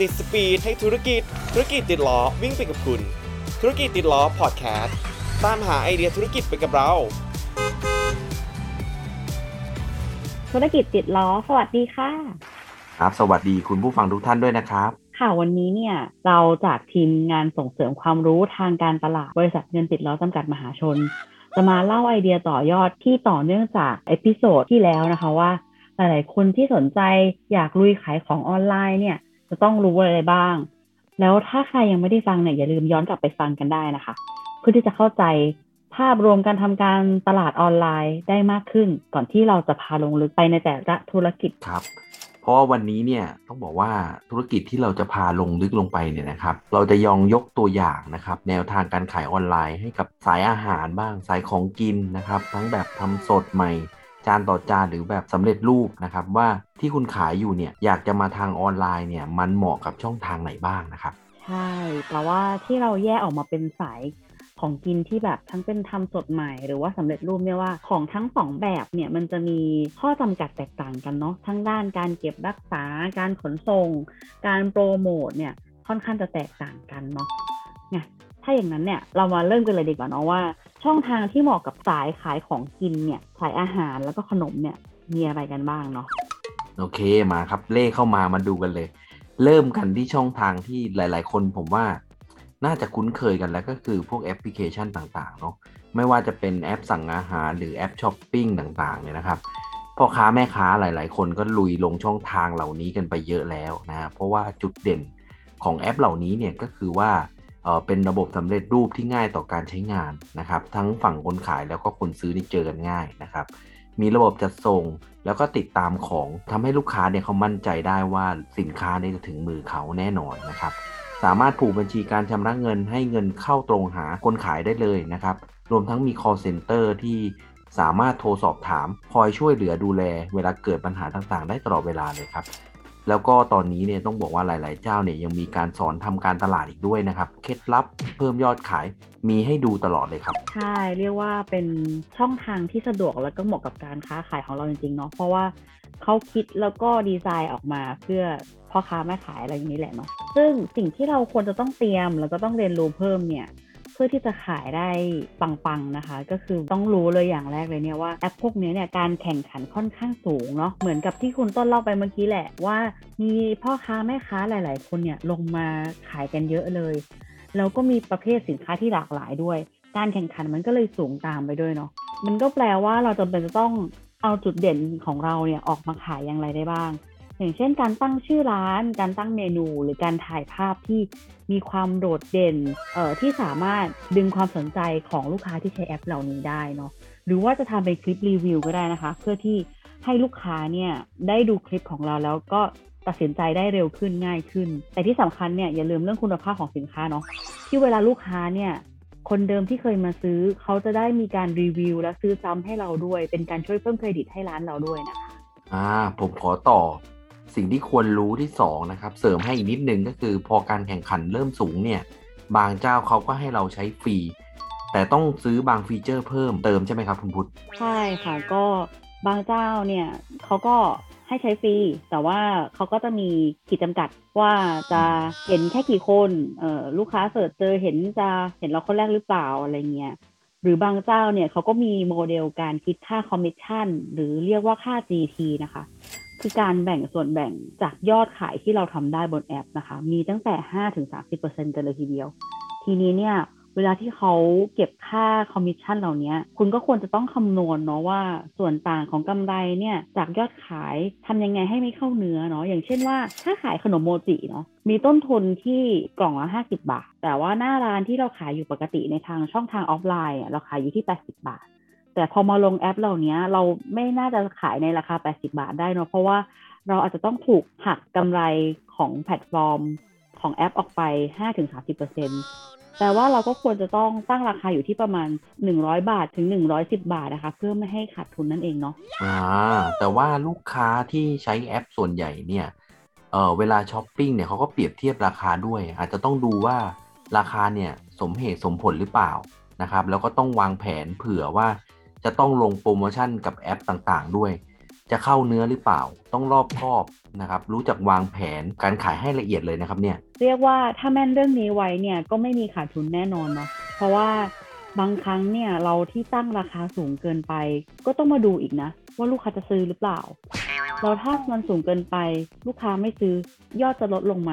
ติดสปีดให้ธุรกิจ ธุรกิจติดล้อวิ่งไปกับคุณ ธุรกิจติดล้อพอดแคสต์ตามหาไอเดียธุรกิจไปกับเรา ธุรกิจติดล้อ สวัสดีค่ะ ครับ สวัสดีคุณผู้ฟังทุกท่านด้วยนะครับ ค่ะวันนี้เนี่ยเราจากทีมงานส่งเสริมความรู้ทางการตลาด บริษัทเงินติดล้อจำกัดมหาชน จะมาเล่าไอเดียต่อยอดที่ต่อเนื่องจาก episode ที่แล้วนะคะว่า หลายๆคนที่สนใจอยากลุยขายของออนไลน์เนี่ย จะต้องรู้อะไรบ้าง แล้วถ้าใครยังไม่ได้ฟังเนี่ยอย่าลืมย้อนกลับไปฟังกันได้นะคะ เพื่อที่จะเข้าใจภาพรวมการทำการตลาดออนไลน์ได้มากขึ้น ก่อนที่เราจะพาลงลึกไปในแต่ละธุรกิจครับ เพราะวันนี้เนี่ยต้องบอกว่าธุรกิจที่เราจะพาลงลึกลงไปเนี่ยนะครับ เราจะยองยกตัวอย่างนะครับ แนวทางการขายออนไลน์ให้กับสายอาหารบ้างสายของกินนะครับ ทั้งแบบทำสดใหม่ จานต่อจานหรือแบบสำเร็จรูปนะครับว่าที่คุณขายอยู่เนี่ยอยากจะมาทางออนไลน์เนี่ยมันเหมาะกับช่องทางไหนบ้างนะครับ ใช่แต่ว่าที่เราแยกออกมาเป็นสายของกินที่แบบทั้งเป็นทำสดใหม่หรือว่าสำเร็จรูปเนี่ยว่าของทั้งสองแบบเนี่ยมันจะมีข้อจำกัดแตกต่างกันเนาะทั้งด้านการเก็บรักษาการขนส่ง การโปรโมทเนี่ยค่อนข้างจะแตกต่างกันเนาะเนี่ยถ้าอย่างนั้นเนี่ยเรามาเริ่มกันเลยดีกว่าเนาะว่า ช่องทางที่เหมาะกับสายขายของกินเนี่ยสายอาหารแล้วก็ขนมเนี่ยมีอะไรกันบ้างเนาะโอเคมาครับเลขเข้ามามาดูกันเลย เริ่มกันที่ช่องทางที่หลาย ๆ คนผมว่าน่าจะคุ้นเคยกันแล้วก็คือพวกแอปพลิเคชันต่างๆเนาะไม่ว่าจะเป็นแอปสั่งอาหารหรือแอปช้อปปิ้งต่างๆเนี่ยนะครับพ่อค้าแม่ค้าหลาย ๆ คนก็ลุยลงช่องทางเหล่านี้กันไปเยอะแล้วนะเพราะว่าจุดเด่นของแอปเหล่านี้เนี่ยก็คือว่า เป็นระบบสำเร็จรูปที่ง่ายต่อการใช้งานนะครับ ทั้งฝั่งคนขายแล้วก็คนซื้อนี่เจอกันง่ายนะครับ มีระบบจัดส่งแล้วก็ติดตามของทำให้ลูกค้าเนี่ยเขามั่นใจได้ว่าสินค้าเนี่ยจะถึงมือเขาแน่นอนนะครับ สามารถผูกบัญชีการชำระเงินให้เงินเข้าตรงหาคนขายได้เลยนะครับ รวมทั้งมี call center ที่สามารถโทรสอบถาม คอยช่วยเหลือดูแล เวลาเกิดปัญหาต่างๆ ได้ตลอดเวลาเลยครับ แล้วก็ตอนนี้เนี่ยต้องบอกว่าหลาย ๆ เจ้าเนี่ยยังมีการสอนทำการตลาดอีกด้วยนะครับ เคล็ดลับเพิ่มยอดขายมีให้ดูตลอดเลยครับ ใช่ เรียกว่าเป็นช่องทางที่สะดวกแล้วก็เหมาะกับการค้าขายของเราจริง ๆ เนาะเพราะว่าเขาคิดแล้วก็ดีไซน์ออกมาเพื่อพ่อค้าแม่ขายอะไรอย่างนี้แหละเนาะซึ่งสิ่งที่เราควรจะต้องเตรียมแล้วก็ต้องเรียนรู้เพิ่มเนี่ย พื่อที่จะขายได้ปังๆนะคะ ก็คือต้องรู้เลยอย่างแรกเลยเนี่ยว่าแอปพวกนี้เนี่ยการแข่งขันค่อนข้างสูงเนาะเหมือนกับที่คุณต้นเล่าไปเมื่อกี้แหละว่า มีพ่อค้าแม่ค้าหลาย ๆ คนเนี่ยลงมาขายกันเยอะเลยแล้วก็มีประเภทสินค้าที่หลากหลายด้วย การแข่งขันมันก็เลยสูงตามไปด้วยเนาะมันก็แปลว่าเราจำเป็นจะต้องเอาจุดเด่นของเราเนี่ยออกมาขายอย่างไรได้บ้าง อย่างเช่นการตั้งชื่อร้าน การตั้งเมนู หรือการถ่ายภาพที่มีความโดดเด่นเอ่อที่สามารถดึงความสนใจของลูกค้าที่ใช้แอปเหล่านี้ได้เนาะหรือว่าจะทำเป็นคลิปรีวิวก็ได้นะคะ เพื่อที่ให้ลูกค้าเนี่ยได้ดูคลิปของเราแล้วก็ตัดสินใจได้เร็วขึ้นง่ายขึ้น แต่ที่สำคัญเนี่ยอย่าลืมเรื่องคุณภาพของสินค้าเนาะที่เวลาลูกค้าเนี่ยคนเดิมที่เคยมาซื้อเขาจะได้มีการรีวิว และซื้อซ้ำให้เราด้วย เป็นการช่วยเพิ่มเครดิตให้ร้านเราด้วยนะคะอ่าผมขอต่อ สิ่งที่ควรรู้ที่สองนะครับเสริมให้อีกนิดนึงก็คือพอการแข่งขันเริ่มสูงเนี่ยบางเจ้าเขาก็ให้เราใช้ฟรี แต่ต้องซื้อบางฟีเจอร์เพิ่มเติมใช่ไหมครับคุณพุทธใช่ค่ะก็บางเจ้าเนี่ยเขาก็ให้ใช้ฟรี แต่ว่าเขาก็จะมีขีดจำกัดว่าจะเห็นแค่กี่คนเอ่อลูกค้า search เจอเห็นจะเห็นเราคนแรกหรือเปล่าอะไรเงี้ยหรือบางเจ้าเนี่ยเขาก็มีโมเดลการคิดค่าคอมมิชชั่นหรือเรียกว่าค่า GP นะคะ คือการแบ่งส่วนแบ่งจากยอดขายที่เราทำได้บนแอปนะคะ มีตั้งแต่5-30%กันเลยทีเดียว ทีนี้เนี่ย เวลาที่เขาเก็บค่าคอมมิชชั่นเหล่านี้คุณก็ควรจะต้องคำนวณเนาะว่าส่วนต่างของกำไรเนี่ยจากยอดขายทำยังไงให้ไม่เข้าเนื้อเนาะอย่างเช่นว่าถ้าขายขนมโมจิเนาะมีต้นทุนที่กล่องละ 50 บาท แต่ว่าหน้าร้านที่เราขายอยู่ปกติในทางช่องทางออฟไลน์ เราขายอยู่ที่ 80 บาท แต่พอมาลงแอปเหล่านี้เราไม่น่าจะขายในราคา 80 บาทได้เนาะเพราะว่าเราอาจจะต้องถูกหักกำไรของแพลตฟอร์มของแอปออกไป 5-30%แปลว่าเราก็ควรจะต้องตั้งราคาอยู่ที่ประมาณ 100 บาทถึง 110 บาทนะคะ เพื่อไม่ให้ขาดทุนนั่นเองเนาะอ่าแต่ว่าลูกค้าที่ใช้แอปส่วนใหญ่เนี่ยเออเวลาช้อปปิ้งเนี่ยเขาก็เปรียบเทียบราคาด้วย อาจจะต้องดูว่าราคาเนี่ยสมเหตุสมผลหรือเปล่านะครับ แล้วก็ต้องวางแผนเผื่อว่า จะต้องลงโปรโมชั่นกับแอปต่างๆ ด้วย จะเข้าเนื้อหรือเปล่า ต้องรอบคอบนะครับ รู้จักวางแผนการขายให้ละเอียดเลยนะครับเนี่ย เรียกว่าถ้าแม่นเรื่องนี้ไว้เนี่ยก็ไม่มีขาดทุนแน่นอนเนาะ เพราะว่าบางครั้งเนี่ยเราที่ตั้งราคาสูงเกินไป ก็ต้องมาดูอีกนะ ว่าลูกค้าจะซื้อหรือเปล่า เราถ้ามันสูงเกินไป ลูกค้าไม่ซื้อยอดจะลดลงไหม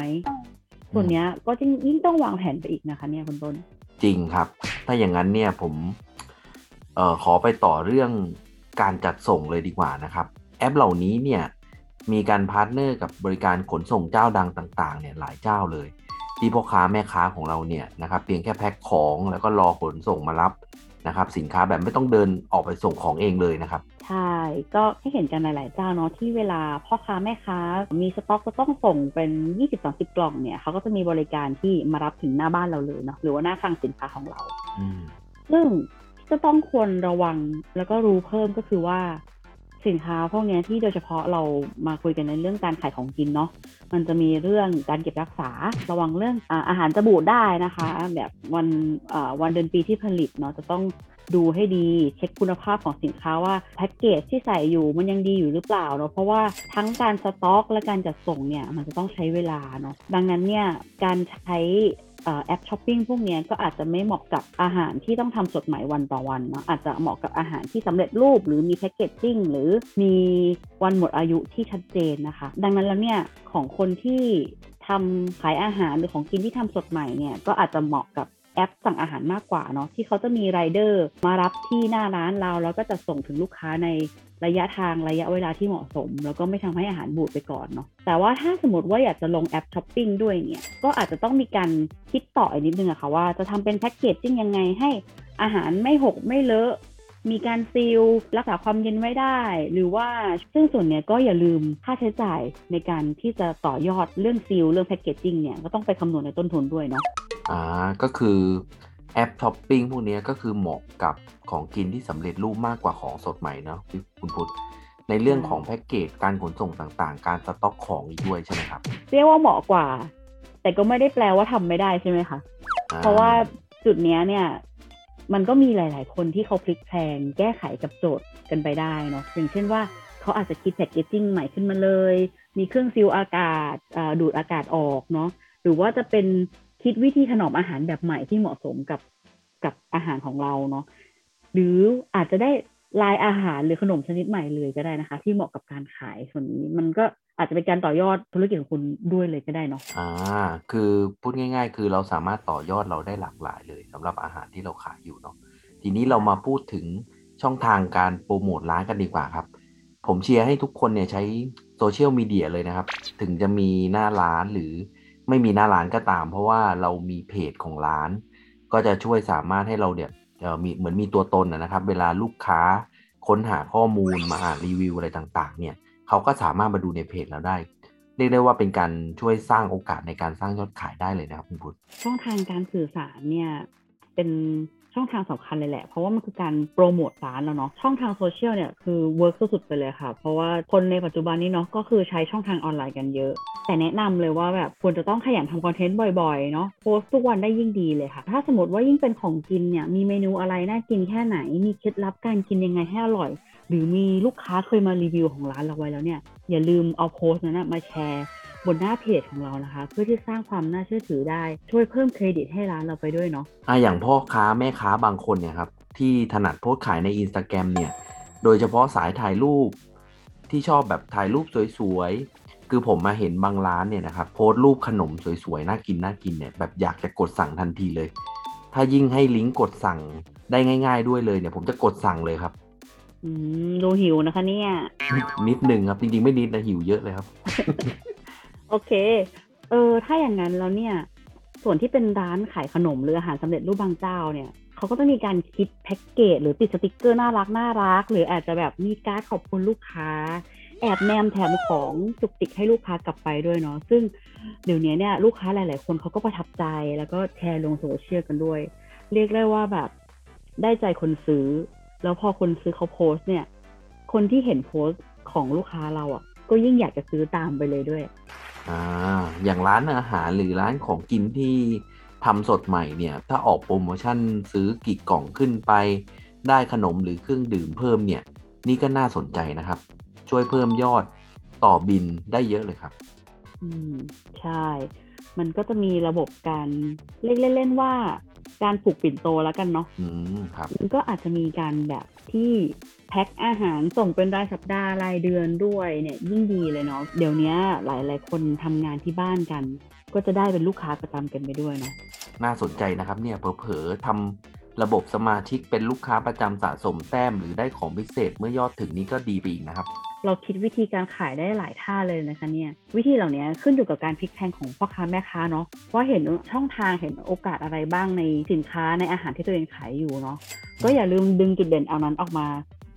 ส่วนเนี้ยก็ยิ่งต้องวางแผนไปอีกนะคะเนี่ยคุณต้นจริงครับ ถ้าอย่างนั้นเนี่ยผมเอ่อขอไปต่อเรื่องการจัดส่งเลยดีกว่านะครับ แอปเหล่านี้เนี่ยมีการ partner กับบริการขนส่งเจ้าดังต่างๆเนี่ยหลายเจ้าเลย ที่พ่อค้าแม่ค้าของเราเนี่ยนะครับเพียงแค่แพ็คของแล้วก็รอขนส่งมารับนะครับสินค้าแบบไม่ต้องเดินออกไปส่งของเองเลยนะครับใช่ก็ให้เห็นกันหลาย ๆ เจ้าเนาะที่เวลาพ่อค้าแม่ค้า มีสต็อกจะต้องส่งเป็น 20-30 กล่องเนี่ยเขาก็จะมีบริการที่มารับถึงหน้าบ้านเราเลยเนาะหรือว่าหน้าคลังสินค้าของเราอืมซึ่ง จะต้องควรระวังแล้วก็รู้เพิ่มก็คือว่า สินค้าพวกนี้ที่โดยเฉพาะเรามาคุยกันในเรื่องการขายของกินเนาะมันจะมีเรื่องการเก็บรักษา ระวังเรื่องอาหารจะบูดได้นะคะ แบบวันวันเดือนปีที่ผลิตเนาะจะต้องดูให้ดีเช็คคุณภาพของสินค้าว่าแพ็กเกจที่ใส่อยู่มันยังดีอยู่หรือเปล่าเนาะเพราะว่าทั้งการสต็อก และการจัดส่งเนี่ยมันจะต้องใช้เวลาเนาะดังนั้นเนี่ยการใช้ แอปช้อปปิ้งพวกนี้ก็อาจจะไม่เหมาะกับอาหารที่ต้องทำสดใหม่วันต่อวันเนาะอาจจะเหมาะกับอาหารที่สำเร็จรูป หรือมี packaging หรือมีวันหมดอายุที่ชัดเจนนะคะ ดังนั้นแล้วเนี่ยของคนที่ทำขายอาหารหรือของกินที่ทำสดใหม่เนี่ยก็อาจจะเหมาะกับแอปสั่งอาหารมากกว่าเนาะที่เขาจะมีไรเดอร์มารับที่หน้าร้านเรา แล้วก็จะส่งถึงลูกค้าใน ระยะทางระยะเวลาที่เหมาะสม แล้วก็ไม่ทำให้อาหารบูดไปก่อนเนาะแต่ว่าถ้าสมมติว่าอยากจะลงแอปช้อปปิ้งด้วยเนี่ยก็อาจจะต้องมีการคิดต่ออีกนิดนึงอะค่ะว่าจะทำเป็น packaging ยังไงให้อาหารไม่หกไม่เลอะมีการ seal รักษาความเย็นไว้ได้ หรือว่าซึ่งส่วนเนี้ยก็อย่าลืมค่าใช้จ่ายในการที่จะต่อยอดเรื่อง seal เรื่อง packaging เนี่ยก็ต้องไปคำนวณในต้นทุนด้วยเนาะอ่าก็คือ แอปช้อปปิ้งพวกเนี้ยก็คือเหมาะกับของกินที่สำเร็จรูปมากกว่าของสดใหม่เนาะพี่คุณพุทธในเรื่องของแพ็กเกจการขนส่งต่างๆ การสต็อกของอีกด้วยใช่ไหมครับ เรียกว่าเหมาะกว่า แต่ก็ไม่ได้แปลว่าทำไม่ได้ใช่ไหมคะอ่เพราะว่าจุดเนี้ยเนี่ย มันก็มีหลาย ๆ คนที่เขาพลิกแพลงแก้ไขกับโจทย์กันไปได้เนาะอย่างเช่นว่าเขาอาจจะคิดแพคเกจจิ้งใหม่ขึ้นมาเลย มีเครื่องซีลอากาศอ่าดูดอากาศออกเนาะหรือว่าจะเป็น คิดวิธีถนอมอาหารแบบใหม่ที่เหมาะสมกับกับอาหารของเราเนาะหรืออาจจะได้ลายอาหารหรือขนมชนิดใหม่เลยก็ได้นะคะ ที่เหมาะกับการขายส่วนนี้มันก็อาจจะเป็นการต่อยอดธุรกิจของคุณด้วยเลยก็ได้เนาะอ่า คือพูดง่าย ๆ คือเราสามารถต่อยอดเราได้หลากหลายเลยสำหรับอาหารที่เราขายอยู่เนาะทีนี้เรามาพูดถึงช่องทางการโปรโมทร้านกันดีกว่าครับ ผมเชียร์ให้ทุกคนเนี่ยใช้โซเชียลมีเดียเลยนะครับ ถึงจะมีหน้าร้านหรือ ไม่มีหน้าร้านก็ตาม เพราะว่าเรามีเพจของร้าน ก็จะช่วยสามารถให้เราเนี่ยเออมีเหมือนมีตัวตนนะนะครับ เวลาลูกค้าค้นหาข้อมูลมาอ่านรีวิวอะไรต่างๆ เนี่ยเขาก็สามารถมาดูในเพจเราได้ เรียกได้ว่าเป็นการช่วยสร้างโอกาสในการสร้างยอดขายได้เลยนะครับคุณพุทธช่องทางการสื่อสารเนี่ยเป็น ช่องทางสำคัญเลยแหละ เพราะว่ามันคือการโปรโมทร้านแล้วเนาะช่องทางโซเชียลเนี่ยคือ work สุดๆไปเลยค่ะ เพราะว่าคนในปัจจุบันนี้เนาะก็คือใช้ช่องทางออนไลน์กันเยอะ แต่แนะนำเลยว่าแบบควรจะต้องขยันทำคอนเทนต์บ่อยๆเนาะโพสต์ทุกวันได้ยิ่งดีเลยค่ะ ถ้าสมมติว่ายิ่งเป็นของกินเนี่ยมีเมนูอะไรน่ากินแค่ไหน มีเคล็ดลับการกินยังไงให้อร่อย หรือมีลูกค้าเคยมารีวิวของร้านเราไว้แล้วเนี่ยอย่าลืมเอาโพสต์นั้นนะมาแชร์ บนหน้าเพจของเรานะคะ เพื่อที่สร้างความน่าเชื่อถือได้ช่วยเพิ่มเครดิตให้ร้านเราไปด้วยเนาะอะอย่างพ่อค้าแม่ค้าบางคนเนี่ยครับที่ถนัดโพสต์ขายใน Instagram เนี่ย โดยเฉพาะสายถ่ายรูป ที่ชอบแบบถ่ายรูปสวยๆ คือผมมาเห็นบางร้านเนี่ยนะครับโพสต์รูปขนมสวยๆ น่ากินน่ากินเนี่ยแบบอยากจะกดสั่งทันทีเลย ถ้ายิ่งให้ลิงก์กดสั่งได้ง่าย ๆ ด้วยเลยเนี่ย ผมจะกดสั่งเลยครับ อืมดูหิวนะคะเนี่ย นิดนึงครับ จริงๆไม่นิดนะหิวเยอะเลยครับโอ เค เออ ถ้าอย่างนั้นแล้วเนี่ย ส่วนที่เป็นร้านขายขนมหรืออาหารสำเร็จรูปบางเจ้าเนี่ยเขาก็จะมีการคิดแพ็กเกจหรือติดสติกเกอร์น่ารักน่ารัก หรืออาจจะแบบมีการ์ดขอบคุณลูกค้า แอบแนมแถมของจุกจิกให้ลูกค้ากลับไปด้วยเนาะซึ่งเดี๋ยวนี้เนี่ยลูกค้าหลาย ๆ คนเขาก็ประทับใจแล้วก็แชร์ลงโซเชียลกันด้วย เรียกได้ว่าแบบได้ใจคนซื้อ แล้วพอคนซื้อเขาโพสต์เนี่ย คนที่เห็นโพสต์ของลูกค้าเราอะ ก็ยิ่งอยากจะซื้อตามไปเลยด้วย อ่าอย่างร้านอาหารหรือร้านของกินที่ทำสดใหม่เนี่ย ถ้าออกโปรโมชั่นซื้อกี่กล่องขึ้นไป ได้ขนมหรือเครื่องดื่มเพิ่มเนี่ย นี่ก็น่าสนใจนะครับ ช่วยเพิ่มยอดต่อบินได้เยอะเลยครับ อืม ใช่ มันก็จะมีระบบการเรียกเล่นๆว่า การผูกปิ่นโตแล้วกันเนาะอืมครับ มันก็อาจจะมีการแบบที่แพ็คอาหารส่งเป็นรายสัปดาห์รายเดือนด้วยเนี่ยยิ่งดีเลยเนาะเดี๋ยวนี้หลายๆ คนทำงานที่บ้านกัน ก็จะได้เป็นลูกค้าประจำกันไปด้วยเนาะน่าสนใจนะครับเนี่ยเผลอๆทำระบบสมาชิกเป็นลูกค้าประจำสะสมแต้ม หรือได้ของพิเศษเมื่อยอดถึงนี้ก็ดีไปอีกนะครับ เราคิดวิธีการขายได้หลายท่าเลยนะคะเนี่ยวิธีเหล่านี้ขึ้นอยู่กับการพลิกแพลงของพ่อค้าแม่ค้าเนาะว่าเห็นช่องทางเห็นโอกาสอะไรบ้างในสินค้าในอาหารที่ตัวเองขายอยู่เนาะก็อย่าลืมดึงจุดเด่นเหล่านั้นออกมา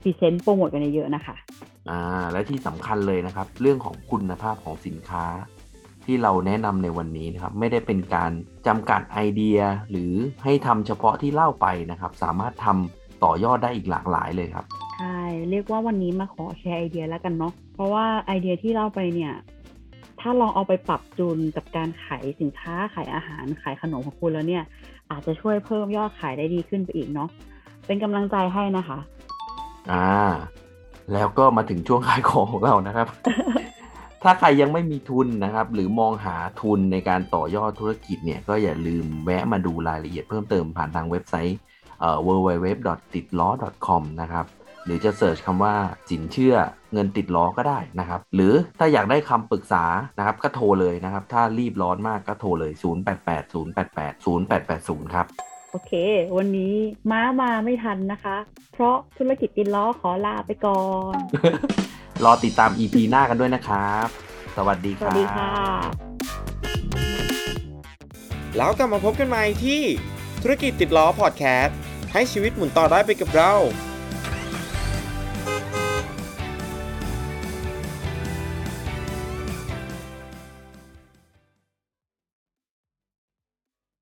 present โปรโมทกันเยอะๆนะคะอ่าและที่สำคัญเลยนะครับ เรื่องของคุณภาพของสินค้า ที่เราแนะนำในวันนี้นะครับ ไม่ได้เป็นการจำกัดไอเดีย หรือให้ทำเฉพาะที่เล่าไปนะครับ สามารถทำต่อยอดได้อีกหลากหลายเลยครับ เรียกว่าวันนี้มาขอแชร์ไอเดียแล้วกันเนาะเพราะว่าไอเดียที่เล่าไปเนี่ย ถ้าลองเอาไปปรับจูนกับการขายสินค้าขายอาหารขายขนมของคุณแล้วเนี่ย อาจจะช่วยเพิ่มยอดขายได้ดีขึ้นไปอีกเนาะเป็นกำลังใจให้นะคะ อ่า แล้วก็มาถึงช่วงขายของของเรานะครับ ถ้าใครยังไม่มีทุนนะครับ หรือมองหาทุนในการต่อยอดธุรกิจเนี่ย ก็อย่าลืมแวะมาดูรายละเอียดเพิ่มเติมผ่านทางเว็บไซต์ www.titlaw.com นะครับ หรือจะเสิร์ชคำว่าสินเชื่อเงินติดล้อก็ได้นะครับ หรือถ้าอยากได้คำปรึกษานะครับก็โทรเลยนะครับ ถ้ารีบร้อนมากก็โทรเลย 0880880880 ครับโอเค วันนี้ม้ามาไม่ทันนะคะ เพราะธุรกิจติดล้อขอลาไปก่อน รอติดตาม EP หน้ากันด้วยนะครับ สวัสดีสควัรัสบดีค่ะ แล้วกลับมาพบกันใหม่ที่ธุรกิจติดล้อพอดแคสต์ให้ชีวิตหมุนต่อได้ไปกับเรา